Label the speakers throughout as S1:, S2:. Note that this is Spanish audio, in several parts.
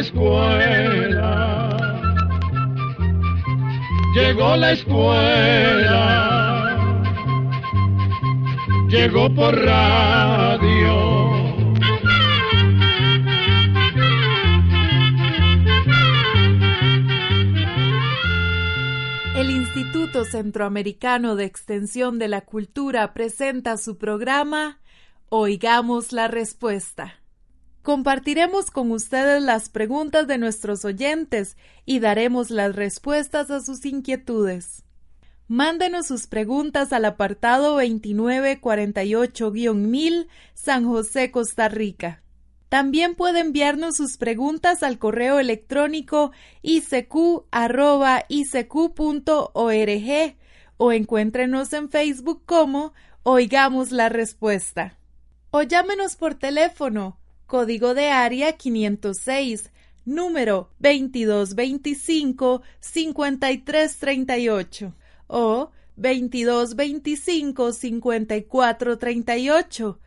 S1: escuela, llegó la escuela, llegó por radio.
S2: El Instituto Centroamericano de Extensión de la Cultura presenta su programa Oigamos la Respuesta. Compartiremos con ustedes las preguntas de nuestros oyentes y daremos las respuestas a sus inquietudes. Mándenos sus preguntas al apartado 2948-1000 San José, Costa Rica. También puede enviarnos sus preguntas al correo electrónico icq.org o encuéntrenos en Facebook como Oigamos la Respuesta. O llámenos por teléfono código de área 506, número 2225-5338 o 2225-5438.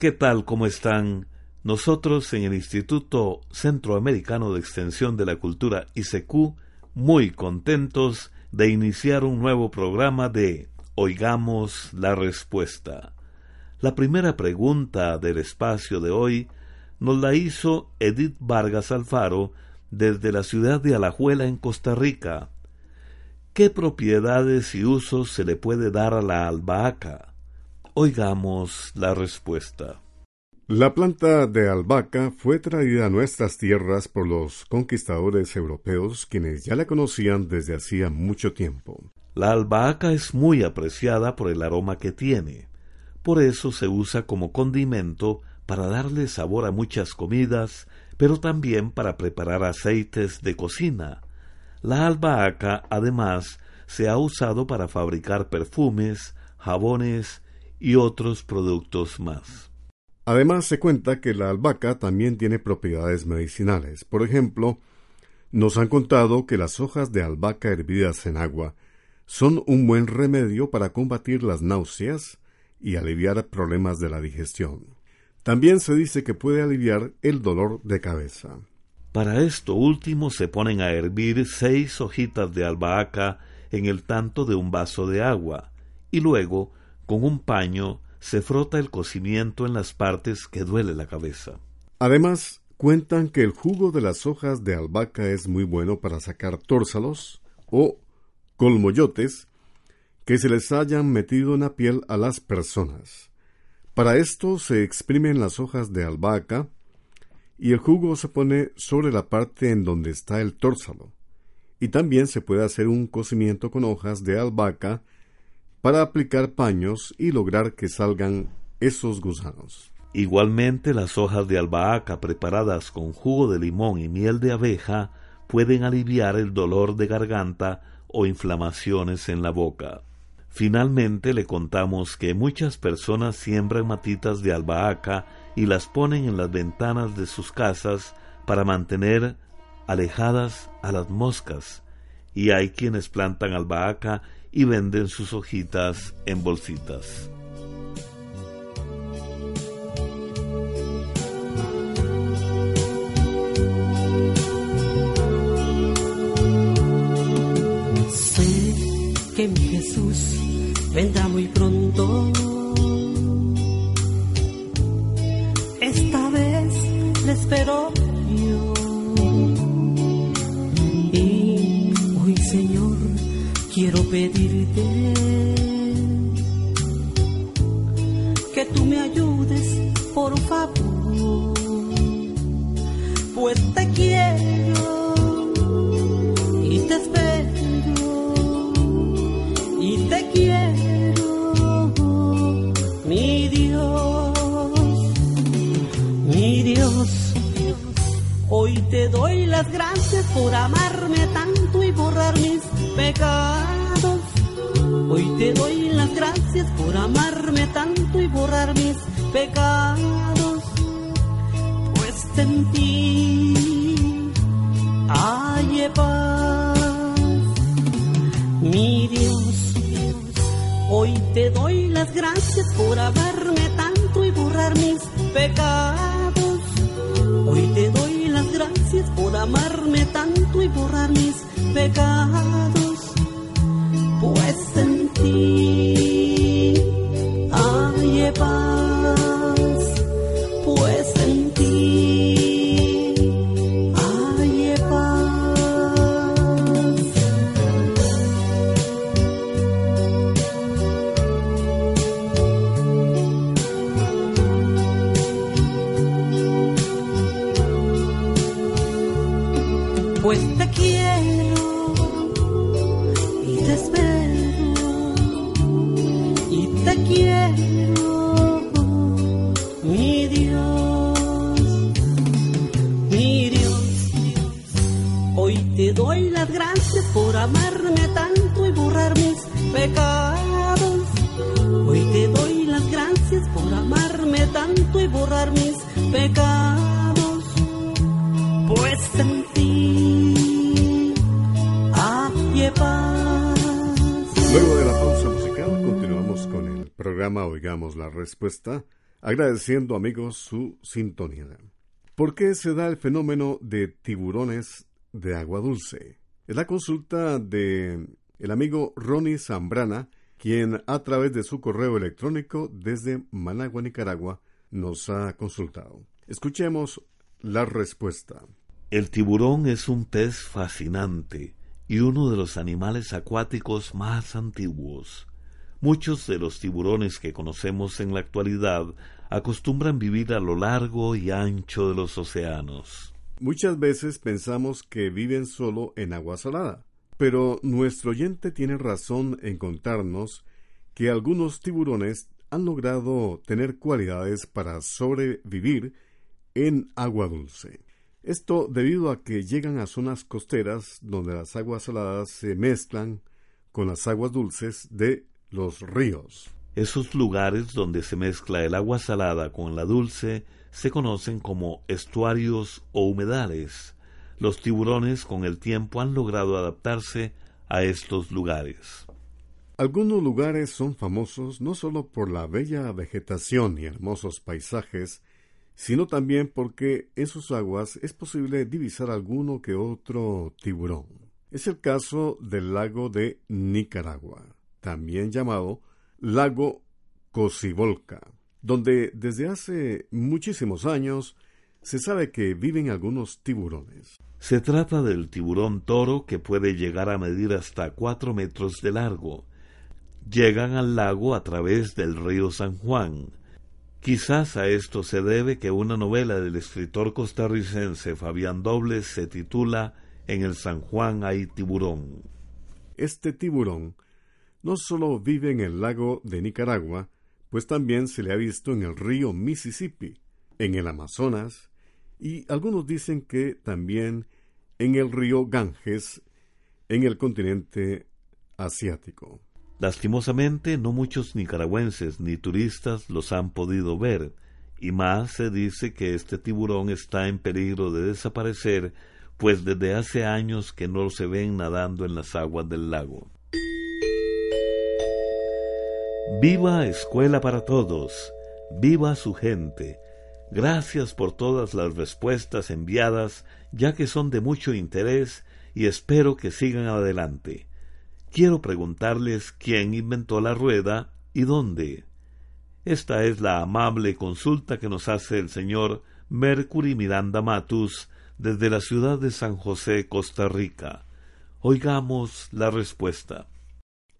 S3: ¿Qué tal? ¿Cómo están? Nosotros en el Instituto Centroamericano de Extensión de la Cultura ICQ muy contentos de iniciar un nuevo programa de Oigamos la Respuesta. La primera pregunta del espacio de hoy nos la hizo Edith Vargas Alfaro desde la ciudad de Alajuela en Costa Rica. ¿Qué propiedades y usos se le puede dar a la albahaca? Oigamos la respuesta.
S4: La planta de albahaca fue traída a nuestras tierras por los conquistadores europeos quienes ya la conocían desde hacía mucho tiempo.
S3: La albahaca es muy apreciada por el aroma que tiene. Por eso se usa como condimento para darle sabor a muchas comidas, pero también para preparar aceites de cocina. La albahaca, además, se ha usado para fabricar perfumes, jabones y otros productos más.
S4: Además, se cuenta que la albahaca también tiene propiedades medicinales. Por ejemplo, nos han contado que las hojas de albahaca hervidas en agua son un buen remedio para combatir las náuseas y aliviar problemas de la digestión. También se dice que puede aliviar el dolor de cabeza.
S3: Para esto último se ponen a hervir seis hojitas de albahaca en el tanto de un vaso de agua, y luego, con un paño, se frota el cocimiento en las partes que duele la cabeza.
S4: Además, cuentan que el jugo de las hojas de albahaca es muy bueno para sacar tórsalos o colmoyotes que se les hayan metido en la piel a las personas. Para esto se exprimen las hojas de albahaca y el jugo se pone sobre la parte en donde está el tórsalo. Y también se puede hacer un cocimiento con hojas de albahaca para aplicar paños y lograr que salgan esos gusanos.
S3: Igualmente las hojas de albahaca preparadas con jugo de limón y miel de abeja pueden aliviar el dolor de garganta o inflamaciones en la boca. Finalmente le contamos que muchas personas siembran matitas de albahaca y las ponen en las ventanas de sus casas para mantener alejadas a las moscas, y hay quienes plantan albahaca y venden sus hojitas en bolsitas.
S5: Sé que mi Jesús vendrá muy pronto. Esta vez le espero yo. Y hoy, Señor, quiero pedirte que tú me ayudes, por favor, pues te quiero las gracias por amarme tanto y borrar mis pecados. Hoy te doy las gracias por amarme tanto y borrar mis pecados. Pues en ti hay paz, mi Dios. Hoy te doy las gracias por amarme tanto y borrar mis pecados. Hoy te doy gracias por amarme tanto y borrar mis pecados, pues en ti hay paz,
S4: programa Oigamos la Respuesta, agradeciendo amigos su sintonía. ¿Por qué se da el fenómeno de tiburones de agua dulce? Es la consulta de el amigo Ronnie Zambrana, quien a través de su correo electrónico desde Managua, Nicaragua, nos ha consultado. Escuchemos la respuesta.
S3: El tiburón es un pez fascinante y uno de los animales acuáticos más antiguos. Muchos de los tiburones que conocemos en la actualidad acostumbran vivir a lo largo y ancho de los océanos.
S4: Muchas veces pensamos que viven solo en agua salada, pero nuestro oyente tiene razón en contarnos que algunos tiburones han logrado tener cualidades para sobrevivir en agua dulce. Esto debido a que llegan a zonas costeras donde las aguas saladas se mezclan con las aguas dulces de los ríos.
S3: Esos lugares donde se mezcla el agua salada con la dulce se conocen como estuarios o humedales. Los tiburones con el tiempo han logrado adaptarse a estos lugares.
S4: Algunos lugares son famosos no solo por la bella vegetación y hermosos paisajes, sino también porque en sus aguas es posible divisar alguno que otro tiburón. Es el caso del lago de Nicaragua, también llamado lago Cocibolca, donde desde hace muchísimos años se sabe que viven algunos tiburones.
S3: Se trata del tiburón toro que puede llegar a medir hasta cuatro metros de largo. Llegan al lago a través del río San Juan. Quizás a esto se debe que una novela del escritor costarricense Fabián Dobles se titula En el San Juan hay tiburón.
S4: Este tiburón no solo vive en el lago de Nicaragua, pues también se le ha visto en el río Mississippi, en el Amazonas, y algunos dicen que también en el río Ganges, en el continente asiático.
S3: Lastimosamente, no muchos nicaragüenses ni turistas los han podido ver, y más se dice que este tiburón está en peligro de desaparecer, pues desde hace años que no se ven nadando en las aguas del lago. Viva Escuela para Todos, viva su gente. Gracias por todas las respuestas enviadas, ya que son de mucho interés y espero que sigan adelante. Quiero preguntarles quién inventó la rueda y dónde. Esta es la amable consulta que nos hace el señor Mercury Miranda Matus desde la ciudad de San José, Costa Rica. Oigamos la respuesta.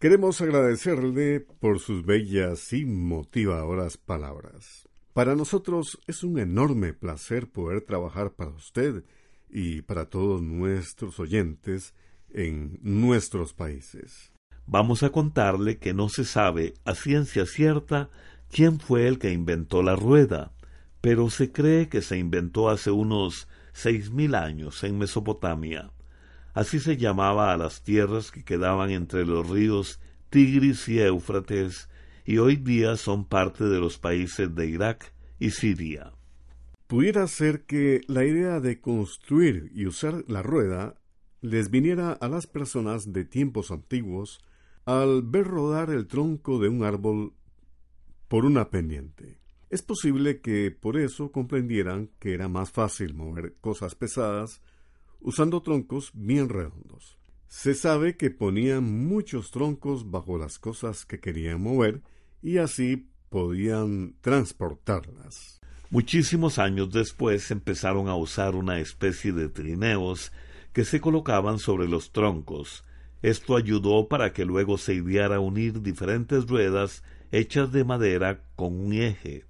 S4: Queremos agradecerle por sus bellas y motivadoras palabras. Para nosotros es un enorme placer poder trabajar para usted y para todos nuestros oyentes en nuestros países.
S3: Vamos a contarle que no se sabe a ciencia cierta quién fue el que inventó la rueda, pero se cree que se inventó hace unos seis mil años en Mesopotamia. Así se llamaba a las tierras que quedaban entre los ríos Tigris y Éufrates, y hoy día son parte de los países de Irak y Siria.
S4: Pudiera ser que la idea de construir y usar la rueda les viniera a las personas de tiempos antiguos al ver rodar el tronco de un árbol por una pendiente. Es posible que por eso comprendieran que era más fácil mover cosas pesadas usando troncos bien redondos. Se sabe que ponían muchos troncos bajo las cosas que querían mover y así podían transportarlas.
S3: Muchísimos años después empezaron a usar una especie de trineos que se colocaban sobre los troncos. Esto ayudó para que luego se ideara unir diferentes ruedas hechas de madera con un eje.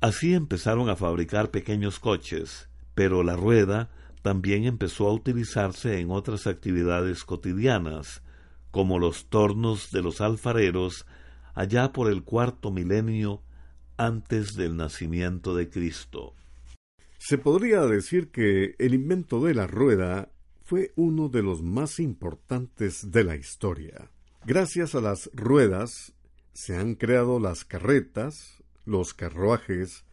S3: Así empezaron a fabricar pequeños coches, pero la rueda también empezó a utilizarse en otras actividades cotidianas, como los tornos de los alfareros allá por el cuarto milenio antes del nacimiento de Cristo.
S4: Se podría decir que el invento de la rueda fue uno de los más importantes de la historia. Gracias a las ruedas se han creado las carretas, los carruajes,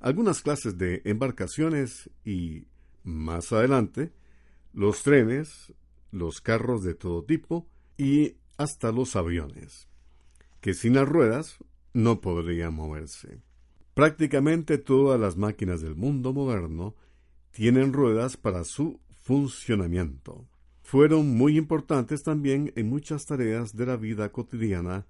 S4: algunas clases de embarcaciones y, más adelante, los trenes, los carros de todo tipo y hasta los aviones que sin las ruedas no podría moverse. Prácticamente todas las máquinas del mundo moderno tienen ruedas para su funcionamiento. Fueron muy importantes también en muchas tareas de la vida cotidiana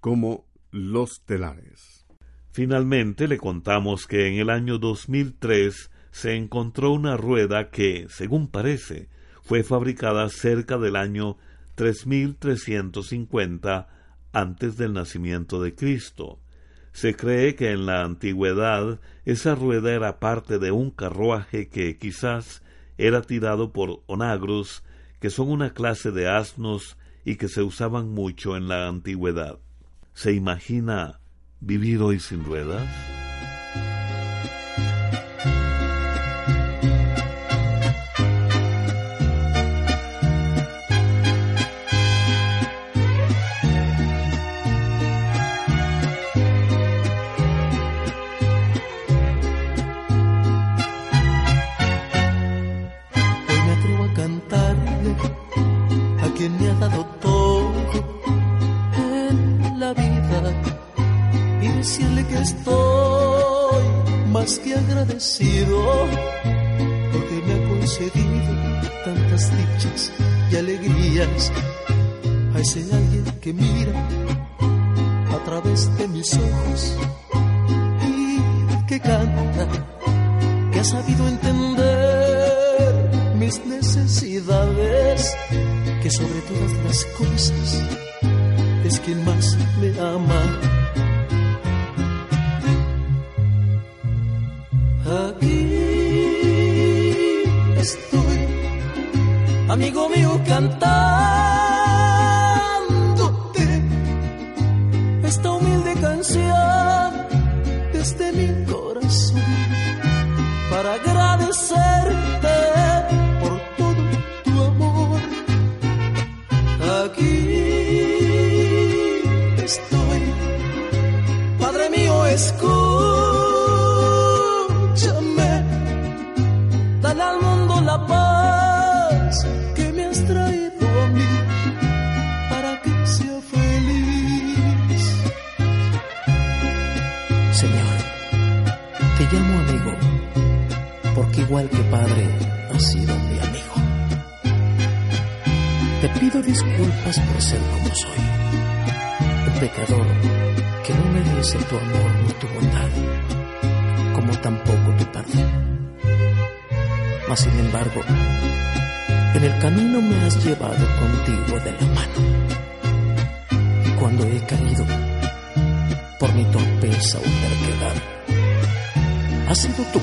S4: como los telares.
S3: Finalmente le contamos que en el año 2003 se encontró una rueda que, según parece, fue fabricada cerca del año 3350 antes del nacimiento de Cristo. Se cree que en la antigüedad esa rueda era parte de un carruaje que quizás era tirado por onagros, que son una clase de asnos y que se usaban mucho en la antigüedad. ¿Se imagina vivir hoy sin ruedas?
S6: Porque me ha concedido tantas dichas y alegrías. A ese alguien que mira a través de mis ojos y que canta, que ha sabido entender mis necesidades, que sobre todas las cosas es quien más me ama cantándote esta humilde canción desde mi corazón para agradecerte por todo tu amor. Aquí estoy, Padre mío, escúchame, igual que padre, ha sido mi amigo. Te pido disculpas por ser como soy, un pecador que no merece tu amor ni tu bondad, como tampoco tu perdón. Mas sin embargo, en el camino me has llevado contigo de la mano. Y cuando he caído, por mi torpeza o terquedad, has sido tú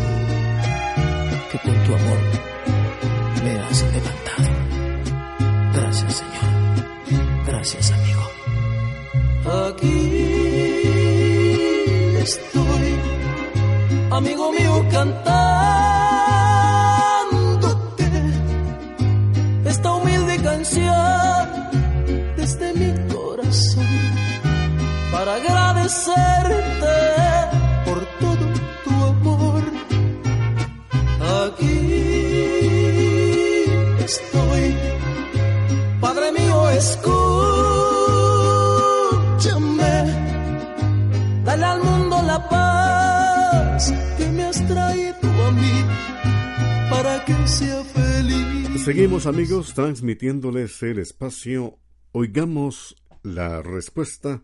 S6: Gracias, Señor. Gracias, amigo. Aquí estoy, amigo mío, cantándote
S4: Seguimos amigos transmitiéndoles el espacio. Oigamos la respuesta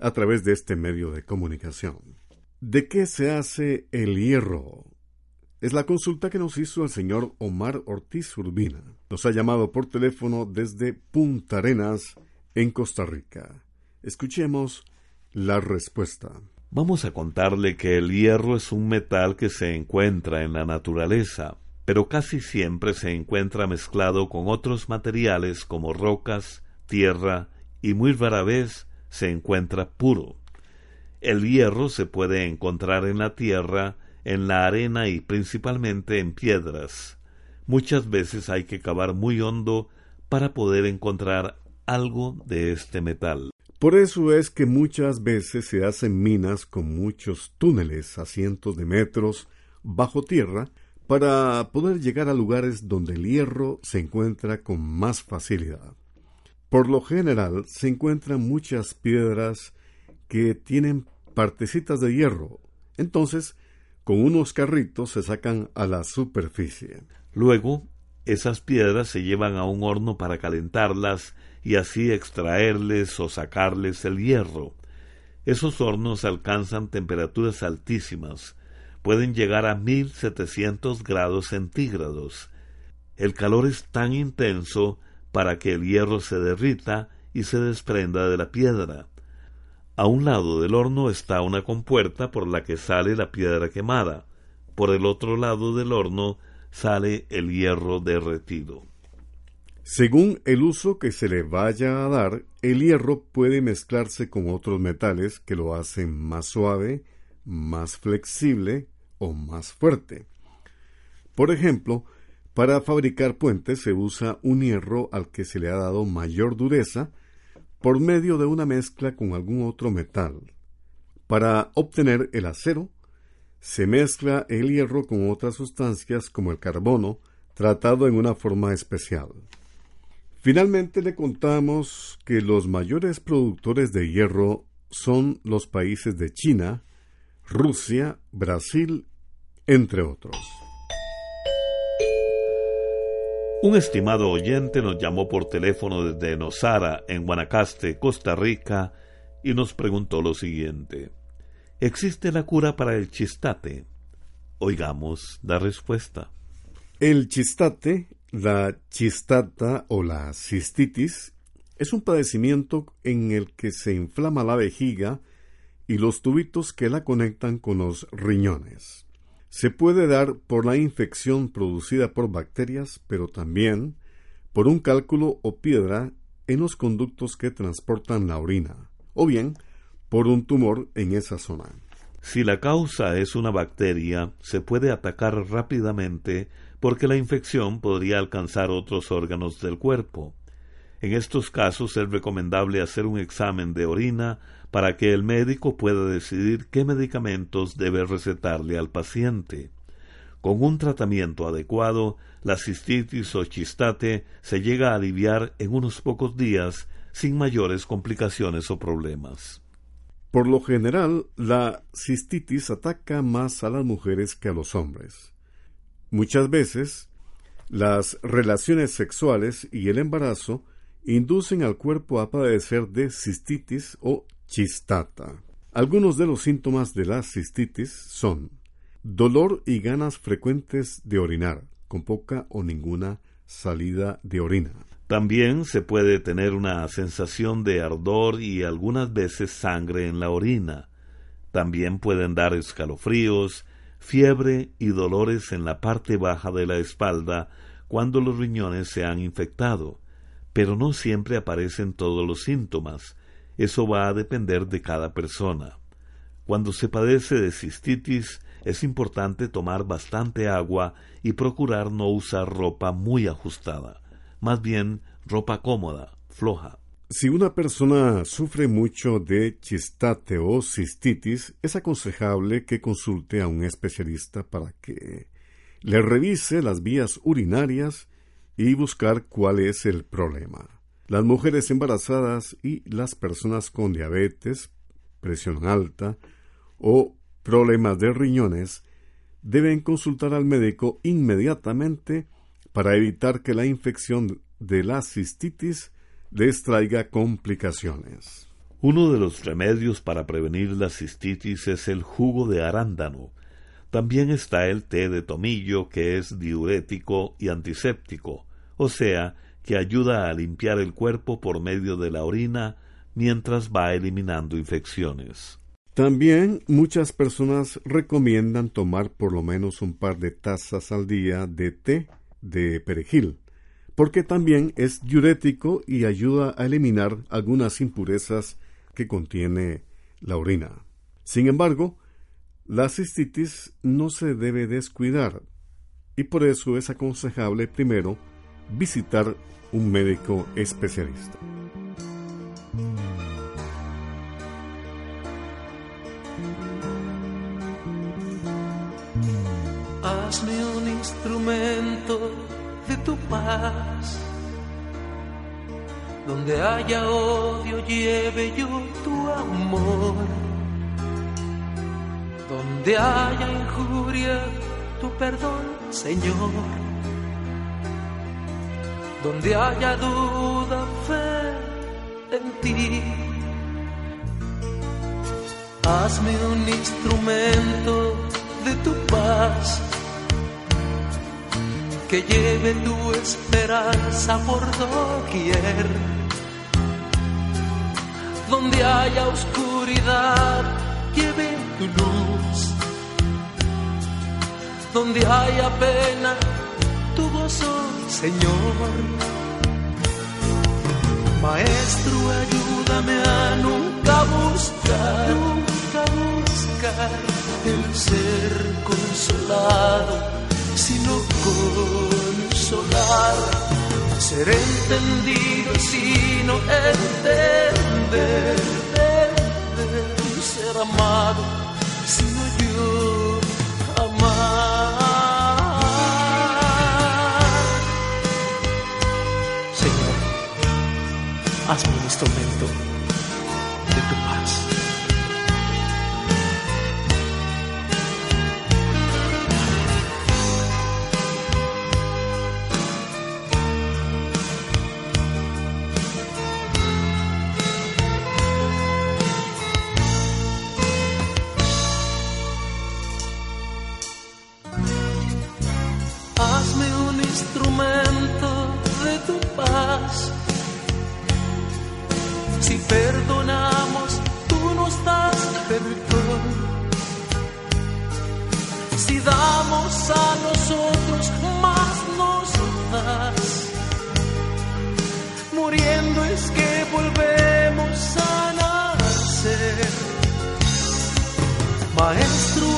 S4: a través de este medio de comunicación. ¿De qué se hace el hierro? Es la consulta que nos hizo el señor Omar Ortiz Urbina. Nos ha llamado por teléfono desde Punta Arenas, en Costa Rica. Escuchemos la respuesta.
S3: Vamos a contarle que el hierro es un metal que se encuentra en la naturaleza, pero casi siempre se encuentra mezclado con otros materiales como rocas, tierra y muy rara vez se encuentra puro. El hierro se puede encontrar en la tierra, en la arena y principalmente en piedras. Muchas veces hay que cavar muy hondo para poder encontrar algo de este metal.
S4: Por eso es que muchas veces se hacen minas con muchos túneles a cientos de metros bajo tierra para poder llegar a lugares donde el hierro se encuentra con más facilidad. Por lo general se encuentran muchas piedras que tienen partecitas de hierro. Entonces, con unos carritos se sacan a la superficie.
S3: Luego, esas piedras se llevan a un horno para calentarlas y así extraerles o sacarles el hierro. Esos hornos alcanzan temperaturas altísimas, pueden llegar a 1700 grados centígrados. El calor es tan intenso para que el hierro se derrita y se desprenda de la piedra. A un lado del horno está una compuerta por la que sale la piedra quemada. Por el otro lado del horno sale el hierro derretido.
S4: Según el uso que se le vaya a dar, el hierro puede mezclarse con otros metales que lo hacen más suave, más flexible más fuerte. Por ejemplo, para fabricar puentes se usa un hierro al que se le ha dado mayor dureza por medio de una mezcla con algún otro metal. Para obtener el acero, se mezcla el hierro con otras sustancias como el carbono, tratado en una forma especial. Finalmente le contamos que los mayores productores de hierro son los países de China, Rusia, Brasil, entre otros.
S3: Un estimado oyente nos llamó por teléfono desde Nosara, en Guanacaste, Costa Rica, y nos preguntó lo siguiente. ¿Existe la cura para el chistate? Oigamos la respuesta.
S4: El chistate la chistata o la cistitis es un padecimiento en el que se inflama la vejiga y los tubitos que la conectan con los riñones. Se puede dar por la infección producida por bacterias, pero también por un cálculo o piedra en los conductos que transportan la orina, o bien por un tumor en esa zona.
S3: Si la causa es una bacteria, se puede atacar rápidamente porque la infección podría alcanzar otros órganos del cuerpo. En estos casos es recomendable hacer un examen de orina para que el médico pueda decidir qué medicamentos debe recetarle al paciente. Con un tratamiento adecuado, la cistitis o chistate se llega a aliviar en unos pocos días sin mayores complicaciones o problemas.
S4: Por lo general, la cistitis ataca más a las mujeres que a los hombres. Muchas veces, las relaciones sexuales y el embarazo inducen al cuerpo a padecer de cistitis o chistata. Algunos de los síntomas de la cistitis son dolor y ganas frecuentes de orinar, con poca o ninguna salida de orina.
S3: También se puede tener una sensación de ardor y algunas veces sangre en la orina. También pueden dar escalofríos, fiebre y dolores en la parte baja de la espalda cuando los riñones se han infectado, pero no siempre aparecen todos los síntomas. Eso va a depender de cada persona. Cuando se padece de cistitis, es importante tomar bastante agua y procurar no usar ropa muy ajustada, más bien ropa cómoda, floja.
S4: Si una persona sufre mucho de chistate o cistitis, es aconsejable que consulte a un especialista para que le revise las vías urinarias y buscar cuál es el problema. Las mujeres embarazadas y las personas con diabetes, presión alta o problemas de riñones deben consultar al médico inmediatamente para evitar que la infección de la cistitis les traiga complicaciones.
S3: Uno de los remedios para prevenir la cistitis es el jugo de arándano. También está el té de tomillo, que es diurético y antiséptico, o sea, que ayuda a limpiar el cuerpo por medio de la orina mientras va eliminando infecciones.
S4: También muchas personas recomiendan tomar por lo menos un par de tazas al día de té de perejil, porque también es diurético y ayuda a eliminar algunas impurezas que contiene la orina. Sin embargo, la cistitis no se debe descuidar y por eso es aconsejable primero visitar un médico especialista.
S6: Hazme un instrumento de tu paz. Donde haya odio, lleve yo tu amor. Donde haya injuria, tu perdón, Señor. Donde haya duda, fe en ti. Hazme un instrumento de tu paz que lleve tu esperanza por doquier. Donde haya oscuridad, lleve luz. Donde haya pena, tu gozo, Señor. Maestro, ayúdame a nunca buscar, nunca buscar el ser consolado sino consolar, ser entendido, sino entender, ser amado, instrumento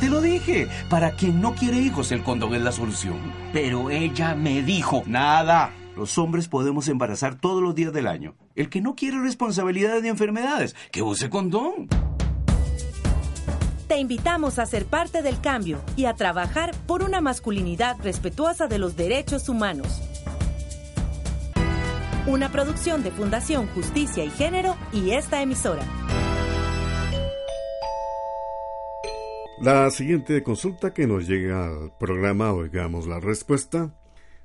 S7: Te lo dije, para quien no quiere hijos el condón es la solución. Pero ella me dijo, nada. Los hombres podemos embarazar todos los días del año. El que no quiere responsabilidades ni enfermedades, que use condón.
S8: Te invitamos a ser parte del cambio y a trabajar por una masculinidad respetuosa de los derechos humanos. Una producción de Fundación Justicia y Género y esta emisora.
S4: La siguiente consulta que nos llega al programa, oigamos la respuesta,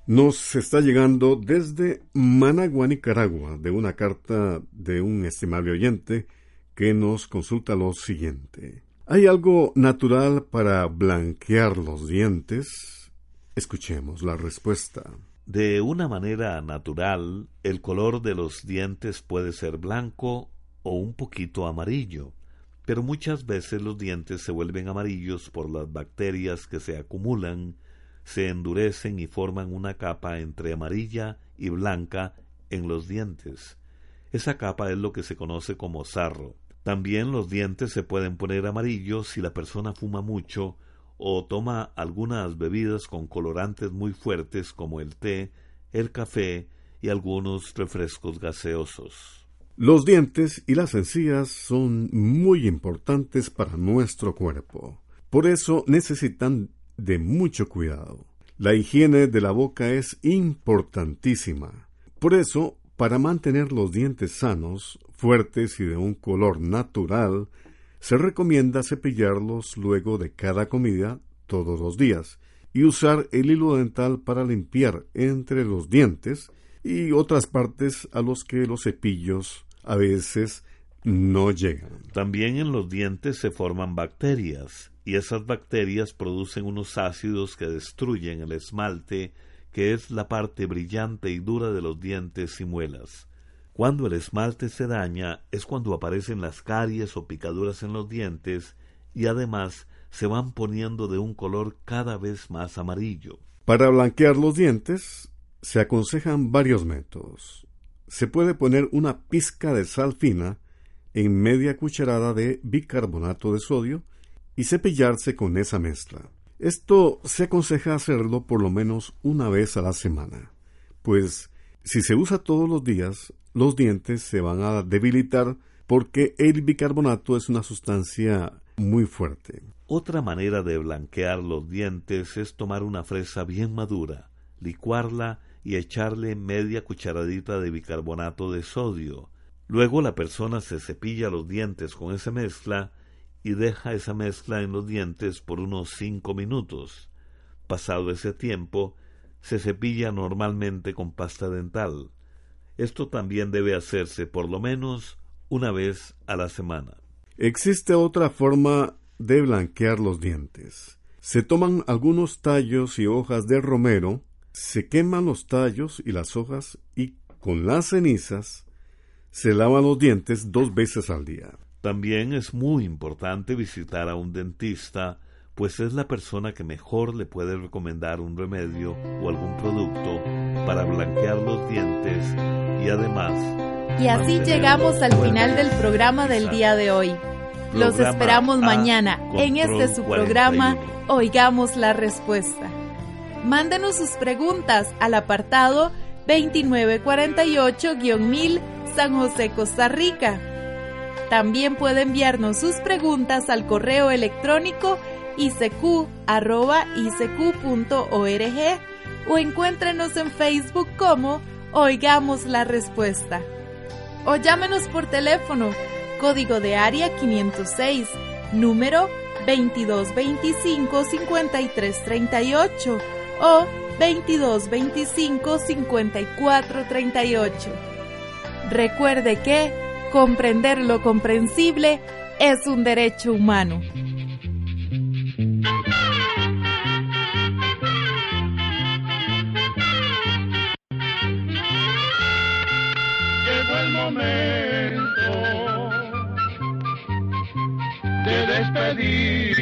S4: nos está llegando desde Managua, Nicaragua, de una carta de un estimable oyente que nos consulta lo siguiente. ¿Hay algo natural para blanquear los dientes? Escuchemos la respuesta.
S3: De una manera natural, el color de los dientes puede ser blanco o un poquito amarillo pero muchas veces los dientes se vuelven amarillos por las bacterias que se acumulan, se endurecen y forman una capa entre amarilla y blanca en los dientes. Esa capa es lo que se conoce como sarro. También los dientes se pueden poner amarillos si la persona fuma mucho o toma algunas bebidas con colorantes muy fuertes como el té, el café y algunos refrescos gaseosos.
S4: Los dientes y las encías son muy importantes para nuestro cuerpo. Por eso necesitan de mucho cuidado. La higiene de la boca es importantísima. Por eso, para mantener los dientes sanos, fuertes y de un color natural, se recomienda cepillarlos luego de cada comida todos los días y usar el hilo dental para limpiar entre los dientes y otras partes a los que los cepillos a veces no llegan.
S3: También en los dientes se forman bacterias y esas bacterias producen unos ácidos que destruyen el esmalte, que es la parte brillante y dura de los dientes y muelas. Cuando el esmalte se daña es cuando aparecen las caries o picaduras en los dientes y además se van poniendo de un color cada vez más amarillo.
S4: Para blanquear los dientes se aconsejan varios métodos. Se puede poner una pizca de sal fina en media cucharada de bicarbonato de sodio y cepillarse con esa mezcla. Esto se aconseja hacerlo por lo menos una vez a la semana, pues si se usa todos los días, los dientes se van a debilitar porque el bicarbonato es una sustancia muy fuerte.
S3: Otra manera de blanquear los dientes es tomar una fresa bien madura, licuarla y echarle media cucharadita de bicarbonato de sodio. Luego la persona se cepilla los dientes con esa mezcla y deja esa mezcla en los dientes por unos cinco minutos. Pasado ese tiempo, se cepilla normalmente con pasta dental. Esto también debe hacerse por lo menos una vez a la semana.
S4: Existe otra forma de blanquear los dientes. Se toman algunos tallos y hojas de romero, se queman los tallos y las hojas y con las cenizas se lavan los dientes dos veces al día.
S3: También es muy importante visitar a un dentista, pues es la persona que mejor le puede recomendar un remedio o algún producto para blanquear los dientes y además...
S2: Y así llegamos al final del programa del día de hoy. Los esperamos mañana en este su programa Oigamos la Respuesta. Mándenos sus preguntas al apartado 2948-1000 San José, Costa Rica también puede enviarnos sus preguntas al correo electrónico icq.org o encuéntrenos en Facebook como Oigamos la Respuesta. O llámenos por teléfono, código de área 506, número 2225-5338 o 2225-5438. Recuerde que Comprender lo comprensible es un derecho humano.